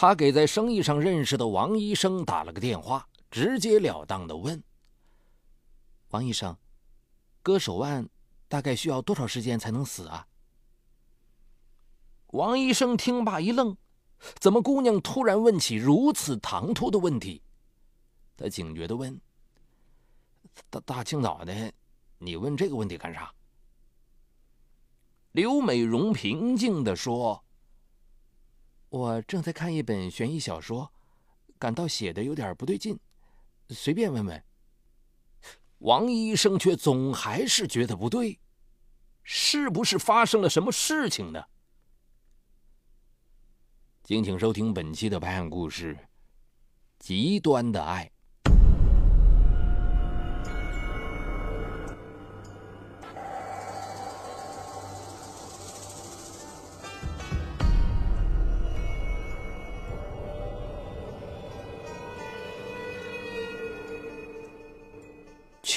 他给在生意上认识的王医生打了个电话，直截了当的问：“王医生，割手腕大概需要多少时间才能死啊？”王医生听罢一愣：“怎么姑娘突然问起如此唐突的问题？”他警觉的问：“大大清早的，你问这个问题干啥？”刘美荣平静的说。我正在看一本悬疑小说，感到写的有点不对劲，随便问问。王医生却总还是觉得不对，是不是发生了什么事情呢？敬请收听本期的拍案故事，《极端的爱》。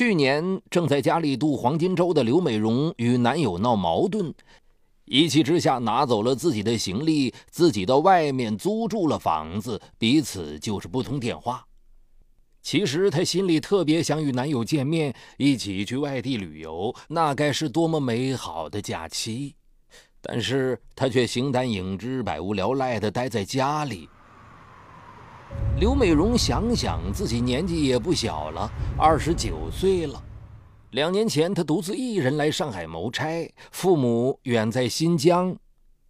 去年正在家里度黄金周的刘美荣与男友闹矛盾，一气之下拿走了自己的行李，自己到外面租住了房子，彼此就是不通电话。其实她心里特别想与男友见面，一起去外地旅游，那该是多么美好的假期。但是她却形单影只、百无聊赖地待在家里。刘美荣想想，自己年纪也不小了，二十九岁了。两年前，她独自一人来上海谋差，父母远在新疆。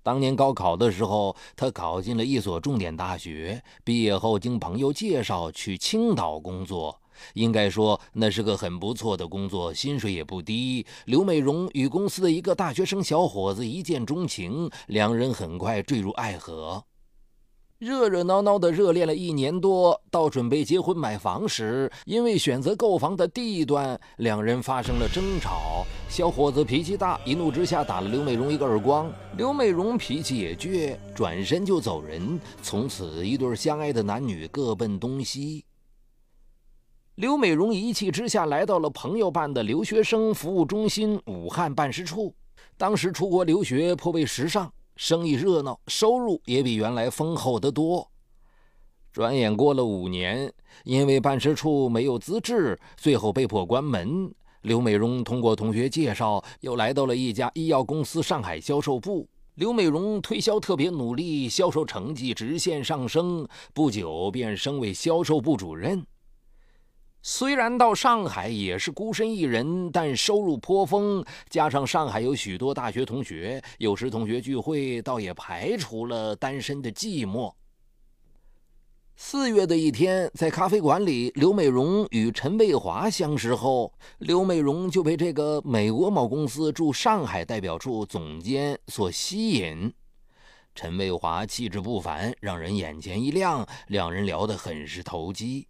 当年高考的时候，她考进了一所重点大学。毕业后，经朋友介绍去青岛工作，应该说那是个很不错的工作，薪水也不低。刘美荣与公司的一个大学生小伙子一见钟情，两人很快坠入爱河。热热闹闹的热恋了一年多，到准备结婚买房时，因为选择购房的地段，两人发生了争吵。小伙子脾气大，一怒之下打了刘美荣一个耳光。刘美荣脾气也倔，转身就走人。从此，一对相爱的男女各奔东西。刘美荣一气之下来到了朋友办的留学生服务中心武汉办事处。当时出国留学颇为时尚。生意热闹，收入也比原来丰厚得多。转眼过了五年，因为办事处没有资质，最后被迫关门。刘美荣通过同学介绍，又来到了一家医药公司上海销售部。刘美荣推销特别努力，销售成绩直线上升，不久便升为销售部主任。虽然到上海也是孤身一人，但收入颇丰，加上上海有许多大学同学，有时同学聚会，倒也排除了单身的寂寞。四月的一天，在咖啡馆里，刘美荣与陈卫华相识后，刘美荣就被这个美国某公司驻上海代表处总监所吸引。陈卫华气质不凡，让人眼前一亮，两人聊得很是投机。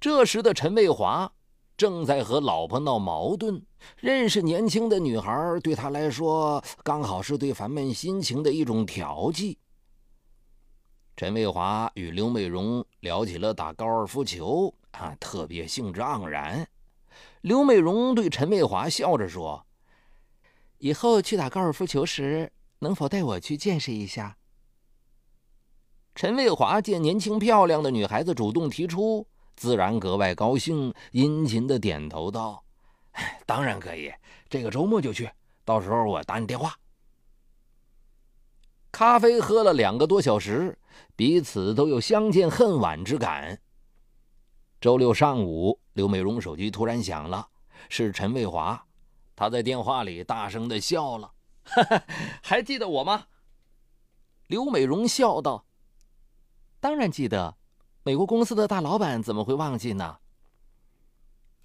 这时的陈卫华正在和老婆闹矛盾，认识年轻的女孩对他来说刚好是对烦闷心情的一种调剂。陈卫华与刘美荣聊起了打高尔夫球，啊，特别兴致盎然。刘美荣对陈卫华笑着说：“以后去打高尔夫球时，能否带我去见识一下？”陈卫华见年轻漂亮的女孩子主动提出。自然格外高兴，殷勤的点头道：“当然可以，这个周末就去。到时候我打你电话。”咖啡喝了两个多小时，彼此都有相见恨晚之感。周六上午，刘美荣手机突然响了，是陈卫华，他在电话里大声的笑了：“哈哈还记得我吗？”刘美荣笑道：“当然记得。”美国公司的大老板怎么会忘记呢？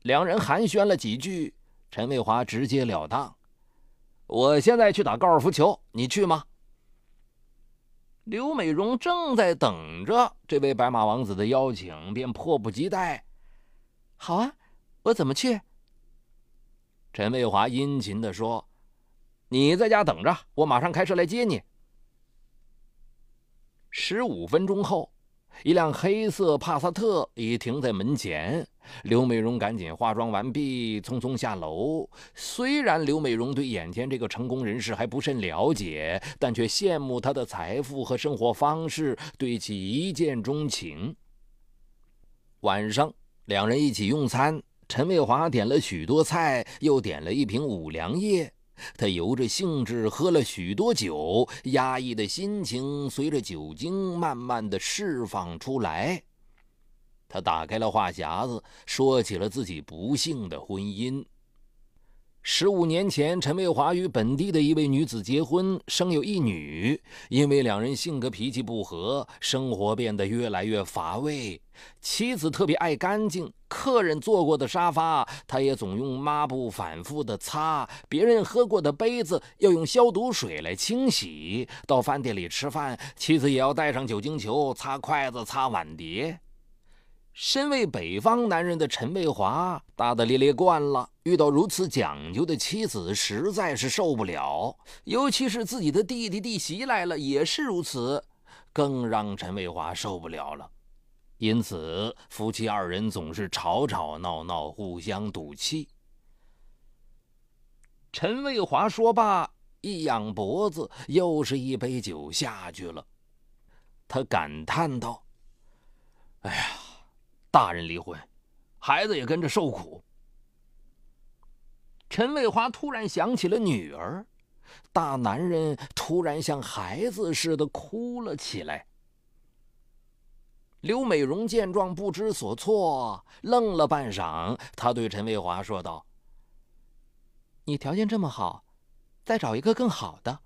两人寒暄了几句，陈卫华直截了当：“我现在去打高尔夫球，你去吗？”刘美荣正在等着这位白马王子的邀请，便迫不及待：“好啊，我怎么去？”陈卫华殷勤的说：“你在家等着，我马上开车来接你。”十五分钟后。一辆黑色帕萨特已停在门前。刘美荣赶紧化妆完毕，匆匆下楼。虽然刘美荣对眼前这个成功人士还不甚了解，但却羡慕他的财富和生活方式，对其一见钟情。晚上，两人一起用餐。陈卫华点了许多菜，又点了一瓶五粮液。他由着兴致喝了许多酒，压抑的心情随着酒精慢慢的释放出来。他打开了话匣子，说起了自己不幸的婚姻。十五年前，陈卫华与本地的一位女子结婚，生有一女。因为两人性格脾气不合，生活变得越来越乏味。妻子特别爱干净，客人坐过的沙发，她也总用抹布反复的擦；别人喝过的杯子，要用消毒水来清洗。到饭店里吃饭，妻子也要带上酒精球擦筷子、擦碗碟。身为北方男人的陈卫华，大大咧咧惯了，遇到如此讲究的妻子，实在是受不了。尤其是自己的弟弟弟媳来了，也是如此，更让陈卫华受不了了。因此，夫妻二人总是吵吵闹闹，互相赌气。陈卫华说罢，一仰脖子，又是一杯酒下去了。他感叹道：“哎呀！”大人离婚，孩子也跟着受苦。陈卫华突然想起了女儿，大男人突然像孩子似的哭了起来。刘美容见状不知所措，愣了半晌，她对陈卫华说道：“你条件这么好，再找一个更好的。”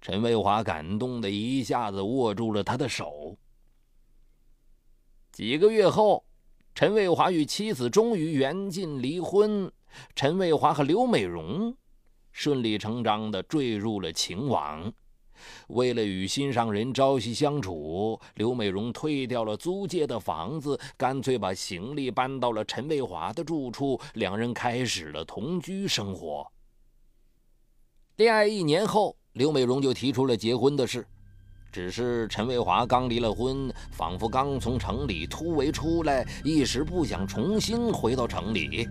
陈卫华感动的一下子握住了他的手。几个月后，陈卫华与妻子终于缘尽离婚。陈卫华和刘美荣顺理成章地坠入了情网。为了与心上人朝夕相处，刘美荣退掉了租借的房子，干脆把行李搬到了陈卫华的住处。两人开始了同居生活。恋爱一年后，刘美荣就提出了结婚的事。只是陈卫华刚离了婚，仿佛刚从城里突围出来，一时不想重新回到城里。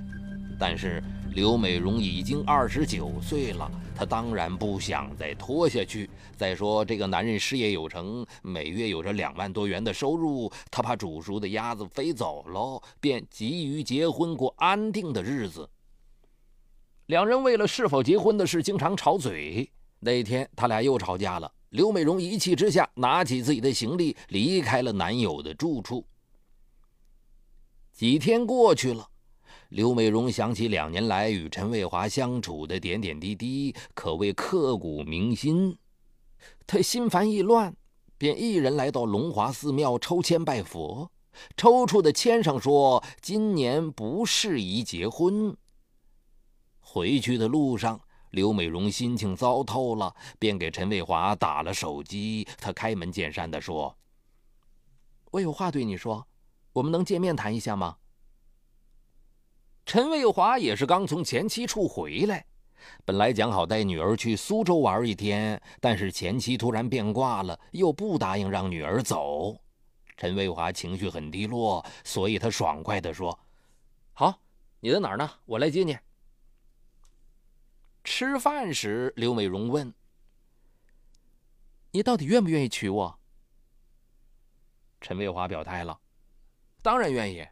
但是刘美荣已经二十九岁了，她当然不想再拖下去。再说这个男人事业有成，每月有着两万多元的收入，她怕煮熟的鸭子飞走喽，便急于结婚过安定的日子。两人为了是否结婚的事经常吵嘴。那天他俩又吵架了。刘美荣一气之下，拿起自己的行李离开了男友的住处。几天过去了，刘美荣想起两年来与陈卫华相处的点点滴滴，可谓刻骨铭心。她心烦意乱，便一人来到龙华寺庙抽签拜佛。抽出的签上说：“今年不适宜结婚。”回去的路上。刘美荣心情糟透了，便给陈卫华打了手机。他开门见山地说：“我有话对你说，我们能见面谈一下吗？”陈卫华也是刚从前妻处回来，本来讲好带女儿去苏州玩一天，但是前妻突然变卦了，又不答应让女儿走。陈卫华情绪很低落，所以他爽快地说：“好，你在哪儿呢？我来接你。”吃饭时，刘美荣问：“你到底愿不愿意娶我？”陈卫华表态了：“当然愿意。”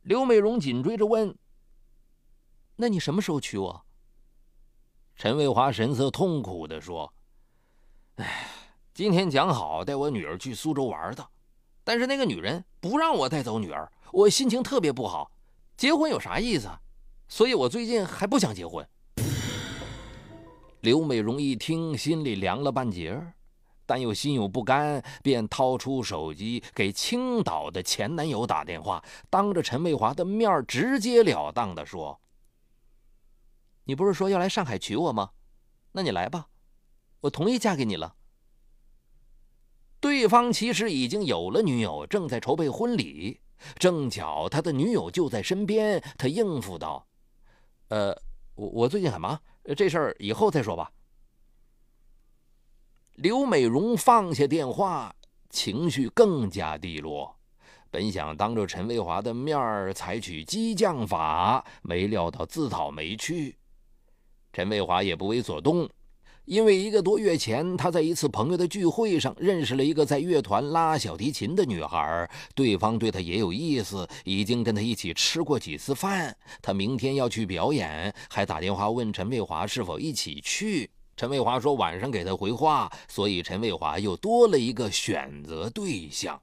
刘美荣紧追着问：“那你什么时候娶我？”陈卫华神色痛苦的说：“哎，今天讲好带我女儿去苏州玩的，但是那个女人不让我带走女儿，我心情特别不好。结婚有啥意思？所以我最近还不想结婚。”刘美荣一听，心里凉了半截儿，但又心有不甘，便掏出手机给青岛的前男友打电话，当着陈卫华的面直截了当地说：“你不是说要来上海娶我吗？那你来吧，我同意嫁给你了。”对方其实已经有了女友，正在筹备婚礼，正巧他的女友就在身边，他应付道：“呃，我我最近很忙。”这事儿以后再说吧。刘美荣放下电话，情绪更加低落。本想当着陈卫华的面儿采取激将法，没料到自讨没趣。陈卫华也不为所动，因为一个多月前，他在一次朋友的聚会上认识了一个在乐团拉小提琴的女孩，对方对他也有意思，已经跟他一起吃过几次饭。他明天要去表演，还打电话问陈卫华是否一起去。陈卫华说晚上给他回话，所以陈卫华又多了一个选择对象。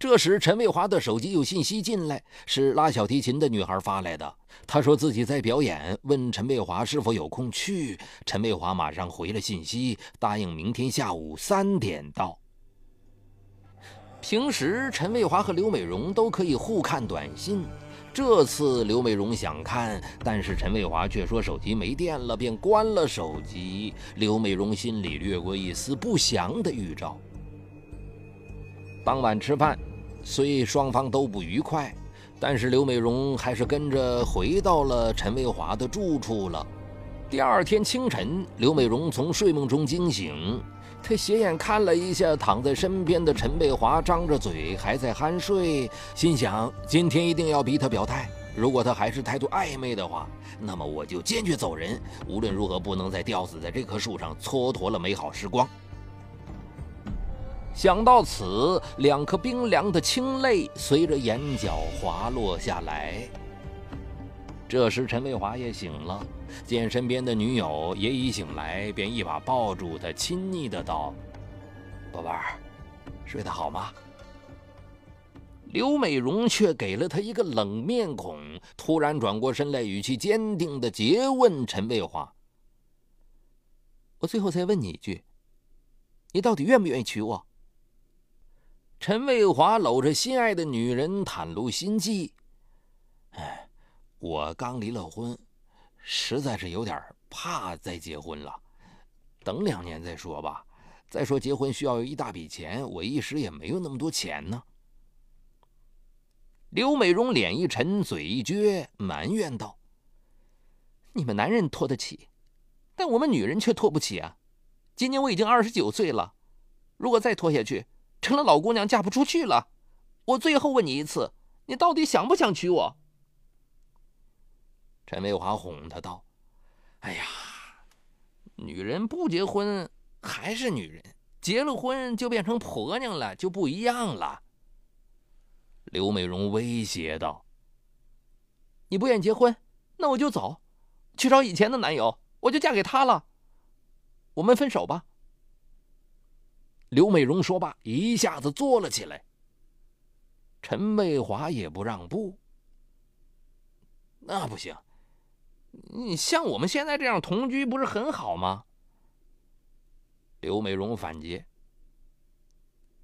这时，陈卫华的手机有信息进来，是拉小提琴的女孩发来的。她说自己在表演，问陈卫华是否有空去。陈卫华马上回了信息，答应明天下午三点到。平时，陈卫华和刘美荣都可以互看短信。这次刘美荣想看，但是陈卫华却说手机没电了，便关了手机。刘美荣心里掠过一丝不祥的预兆。当晚吃饭。虽双方都不愉快，但是刘美荣还是跟着回到了陈卫华的住处了。第二天清晨，刘美荣从睡梦中惊醒，她斜眼看了一下躺在身边的陈卫华，张着嘴还在酣睡，心想：今天一定要逼他表态。如果他还是态度暧昧的话，那么我就坚决走人。无论如何，不能再吊死在这棵树上，蹉跎了美好时光。想到此，两颗冰凉的清泪随着眼角滑落下来。这时，陈卫华也醒了，见身边的女友也已醒来，便一把抱住她，亲昵的道：“宝贝儿，睡得好吗？”刘美荣却给了他一个冷面孔，突然转过身来，语气坚定的诘问陈卫华：“我最后再问你一句，你到底愿不愿意娶我？”陈卫华搂着心爱的女人，袒露心迹：“哎，我刚离了婚，实在是有点怕再结婚了。等两年再说吧。再说结婚需要一大笔钱，我一时也没有那么多钱呢。”刘美荣脸一沉，嘴一撅，埋怨道：“你们男人拖得起，但我们女人却拖不起啊！今年我已经二十九岁了，如果再拖下去……”成了老姑娘嫁不出去了，我最后问你一次，你到底想不想娶我？陈卫华哄他道：“哎呀，女人不结婚还是女人，结了婚就变成婆娘了，就不一样了。”刘美荣威胁道：“你不愿意结婚，那我就走，去找以前的男友，我就嫁给他了。我们分手吧。”刘美荣说罢，一下子坐了起来。陈卫华也不让步。那不行，你像我们现在这样同居，不是很好吗？刘美荣反击：“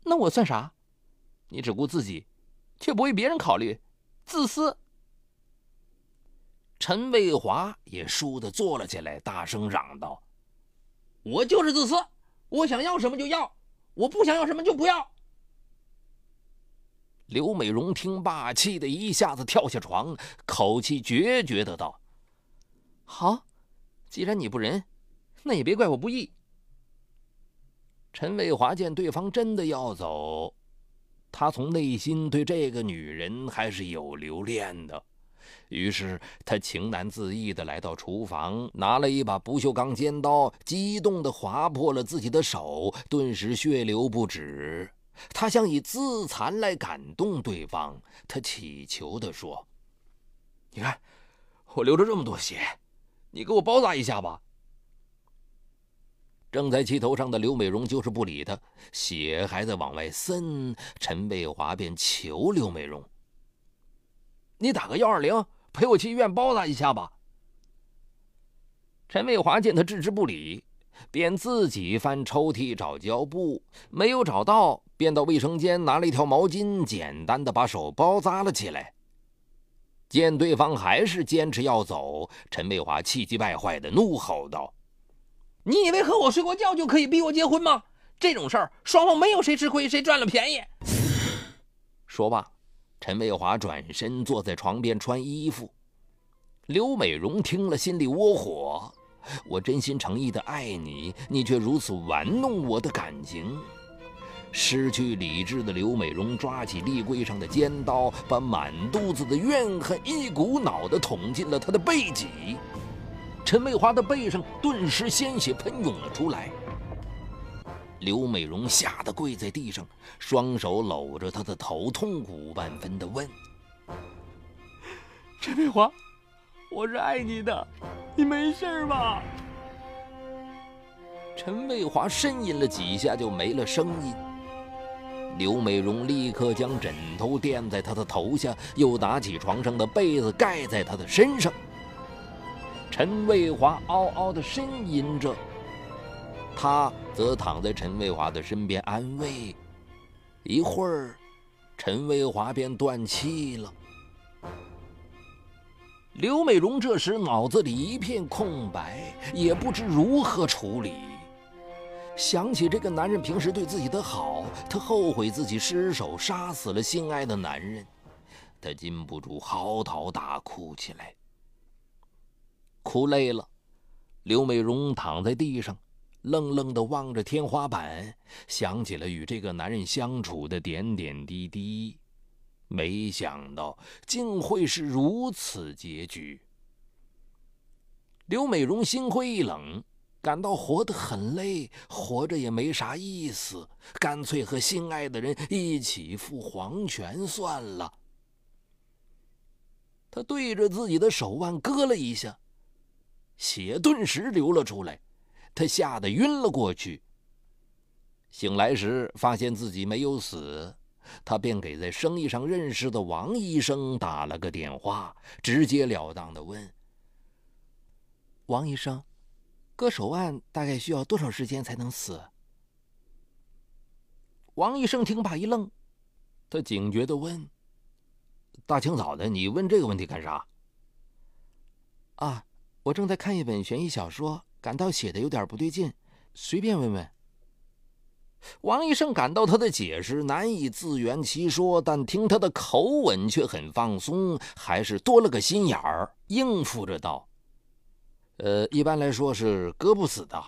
那我算啥？你只顾自己，却不为别人考虑，自私。”陈卫华也倏地坐了起来，大声嚷道：“我就是自私，我想要什么就要。”我不想要什么就不要。刘美荣听罢，气得一下子跳下床，口气决绝的道：“好，既然你不仁，那也别怪我不义。”陈卫华见对方真的要走，他从内心对这个女人还是有留恋的。于是他情难自抑地来到厨房，拿了一把不锈钢尖刀，激动地划破了自己的手，顿时血流不止。他想以自残来感动对方，他乞求地说：“你看，我流着这么多血，你给我包扎一下吧。”正在气头上的刘美荣就是不理他，血还在往外渗。陈卫华便求刘美荣。你打个幺二零，陪我去医院包扎一下吧。陈卫华见他置之不理，便自己翻抽屉找胶布，没有找到，便到卫生间拿了一条毛巾，简单的把手包扎了起来。见对方还是坚持要走，陈卫华气急败坏的怒吼道：“你以为和我睡过觉就可以逼我结婚吗？这种事儿，双方没有谁吃亏，谁赚了便宜。”说罢。陈卫华转身坐在床边穿衣服，刘美荣听了心里窝火。我真心诚意的爱你，你却如此玩弄我的感情。失去理智的刘美荣抓起立柜上的尖刀，把满肚子的怨恨一股脑的捅进了他的背脊。陈卫华的背上顿时鲜血喷涌了出来。刘美荣吓得跪在地上，双手搂着他的头，痛苦万分地问：“陈卫华，我是爱你的，你没事吧？”陈卫华呻吟了几下，就没了声音。刘美荣立刻将枕头垫在他的头下，又拿起床上的被子盖在他的身上。陈卫华嗷嗷地呻吟着，他则躺在陈卫华的身边安慰。一会儿，陈卫华便断气了。刘美荣这时脑子里一片空白，也不知如何处理。想起这个男人平时对自己的好，她后悔自己失手杀死了心爱的男人，她禁不住嚎啕大哭起来。哭累了，刘美荣躺在地上，愣愣地望着天花板，想起了与这个男人相处的点点滴滴，没想到竟会是如此结局。刘美荣心灰意冷。感到活得很累，活着也没啥意思，干脆和心爱的人一起赴黄泉算了。他对着自己的手腕割了一下，血顿时流了出来，他吓得晕了过去。醒来时发现自己没有死，他便给在生意上认识的王医生打了个电话，直截了当的问：“王医生。”割手腕大概需要多少时间才能死？王医生听罢一愣，他警觉的问：“大清早的，你问这个问题干啥？”啊，我正在看一本悬疑小说，感到写的有点不对劲，随便问问。王医生感到他的解释难以自圆其说，但听他的口吻却很放松，还是多了个心眼儿，应付着道。呃，一般来说是割不死的，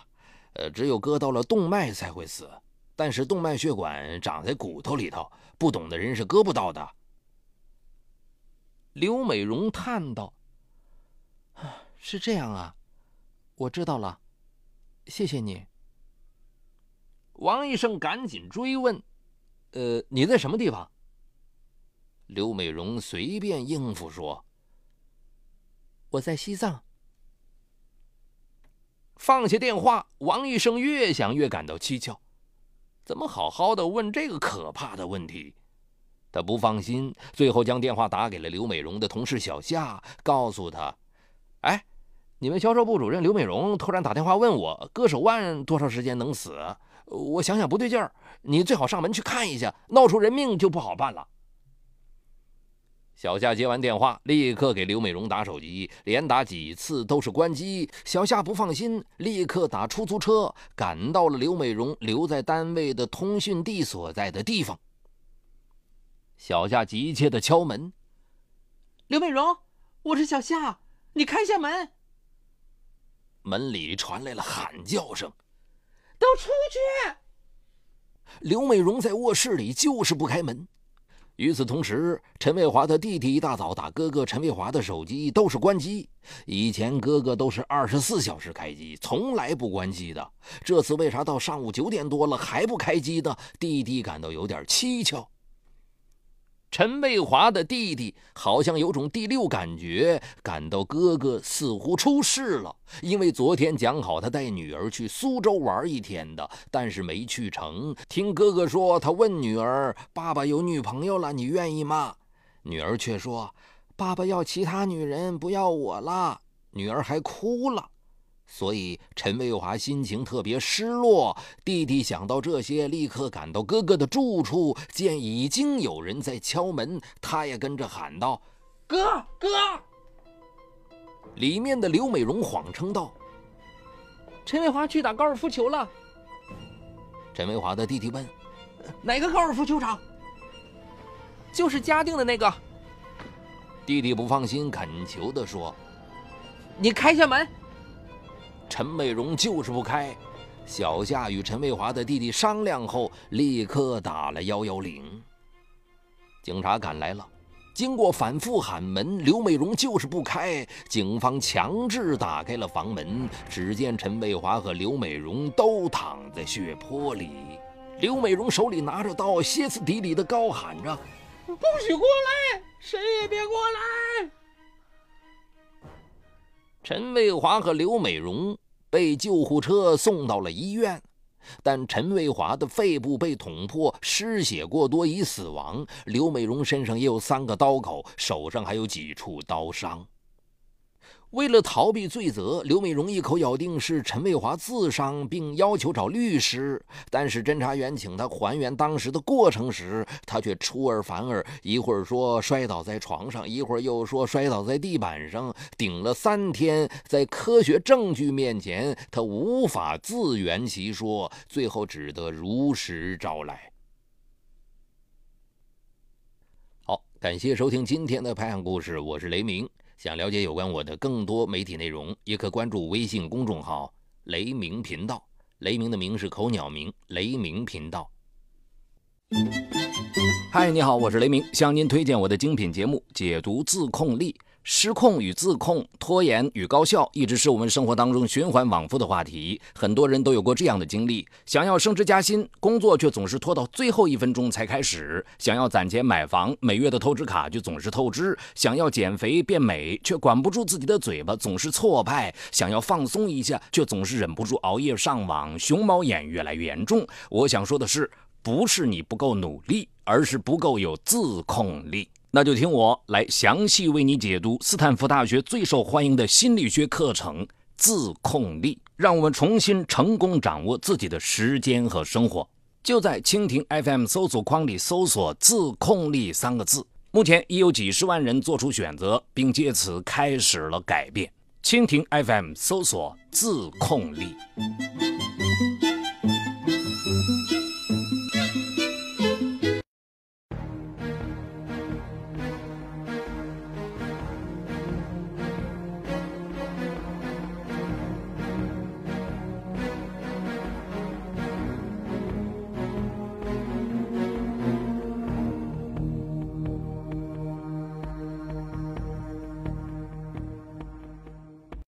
呃，只有割到了动脉才会死。但是动脉血管长在骨头里头，不懂的人是割不到的。刘美荣叹道：“啊，是这样啊，我知道了，谢谢你。”王医生赶紧追问：“呃，你在什么地方？”刘美荣随便应付说：“我在西藏。”放下电话，王医生越想越感到蹊跷，怎么好好的问这个可怕的问题？他不放心，最后将电话打给了刘美荣的同事小夏，告诉他：“哎，你们销售部主任刘美荣突然打电话问我，割手腕多少时间能死？我想想不对劲儿，你最好上门去看一下，闹出人命就不好办了。”小夏接完电话，立刻给刘美荣打手机，连打几次都是关机。小夏不放心，立刻打出租车赶到了刘美荣留在单位的通讯地所在的地方。小夏急切的敲门：“刘美荣，我是小夏，你开下门。”门里传来了喊叫声：“都出去！”刘美荣在卧室里就是不开门。与此同时，陈卫华的弟弟一大早打哥哥陈卫华的手机都是关机。以前哥哥都是二十四小时开机，从来不关机的。这次为啥到上午九点多了还不开机呢？弟弟感到有点蹊跷。陈卫华的弟弟好像有种第六感觉，感到哥哥似乎出事了。因为昨天讲好他带女儿去苏州玩一天的，但是没去成。听哥哥说，他问女儿：“爸爸有女朋友了，你愿意吗？”女儿却说：“爸爸要其他女人，不要我了。”女儿还哭了。所以陈卫华心情特别失落。弟弟想到这些，立刻赶到哥哥的住处，见已经有人在敲门，他也跟着喊道：“哥哥！”里面的刘美荣谎称道：“陈卫华去打高尔夫球了。”陈卫华的弟弟问：“哪个高尔夫球场？”“就是嘉定的那个。”弟弟不放心，恳求地说：“你开下门。”陈美荣就是不开，小夏与陈卫华的弟弟商量后，立刻打了幺幺零。警察赶来了，经过反复喊门，刘美荣就是不开。警方强制打开了房门，只见陈卫华和刘美荣都躺在血泊里。刘美荣手里拿着刀，歇斯底里的高喊着：“不许过来，谁也别过来！”陈卫华和刘美荣。被救护车送到了医院，但陈卫华的肺部被捅破，失血过多已死亡。刘美荣身上也有三个刀口，手上还有几处刀伤。为了逃避罪责，刘美荣一口咬定是陈卫华自伤，并要求找律师。但是侦查员请他还原当时的过程时，他却出尔反尔，一会儿说摔倒在床上，一会儿又说摔倒在地板上。顶了三天，在科学证据面前，他无法自圆其说，最后只得如实招来。好，感谢收听今天的拍案故事，我是雷鸣。想了解有关我的更多媒体内容，也可关注微信公众号“雷鸣频道”。雷鸣的鸣是口鸟鸣，雷鸣频道。嗨，你好，我是雷鸣，向您推荐我的精品节目《解读自控力》。失控与自控、拖延与高效，一直是我们生活当中循环往复的话题。很多人都有过这样的经历：想要升职加薪，工作却总是拖到最后一分钟才开始；想要攒钱买房，每月的透支卡就总是透支；想要减肥变美，却管不住自己的嘴巴，总是挫败；想要放松一下，却总是忍不住熬夜上网，熊猫眼越来越严重。我想说的是，不是你不够努力，而是不够有自控力。那就听我来详细为你解读斯坦福大学最受欢迎的心理学课程——自控力，让我们重新成功掌握自己的时间和生活。就在蜻蜓 FM 搜索框里搜索“自控力”三个字，目前已有几十万人做出选择，并借此开始了改变。蜻蜓 FM 搜索“自控力”。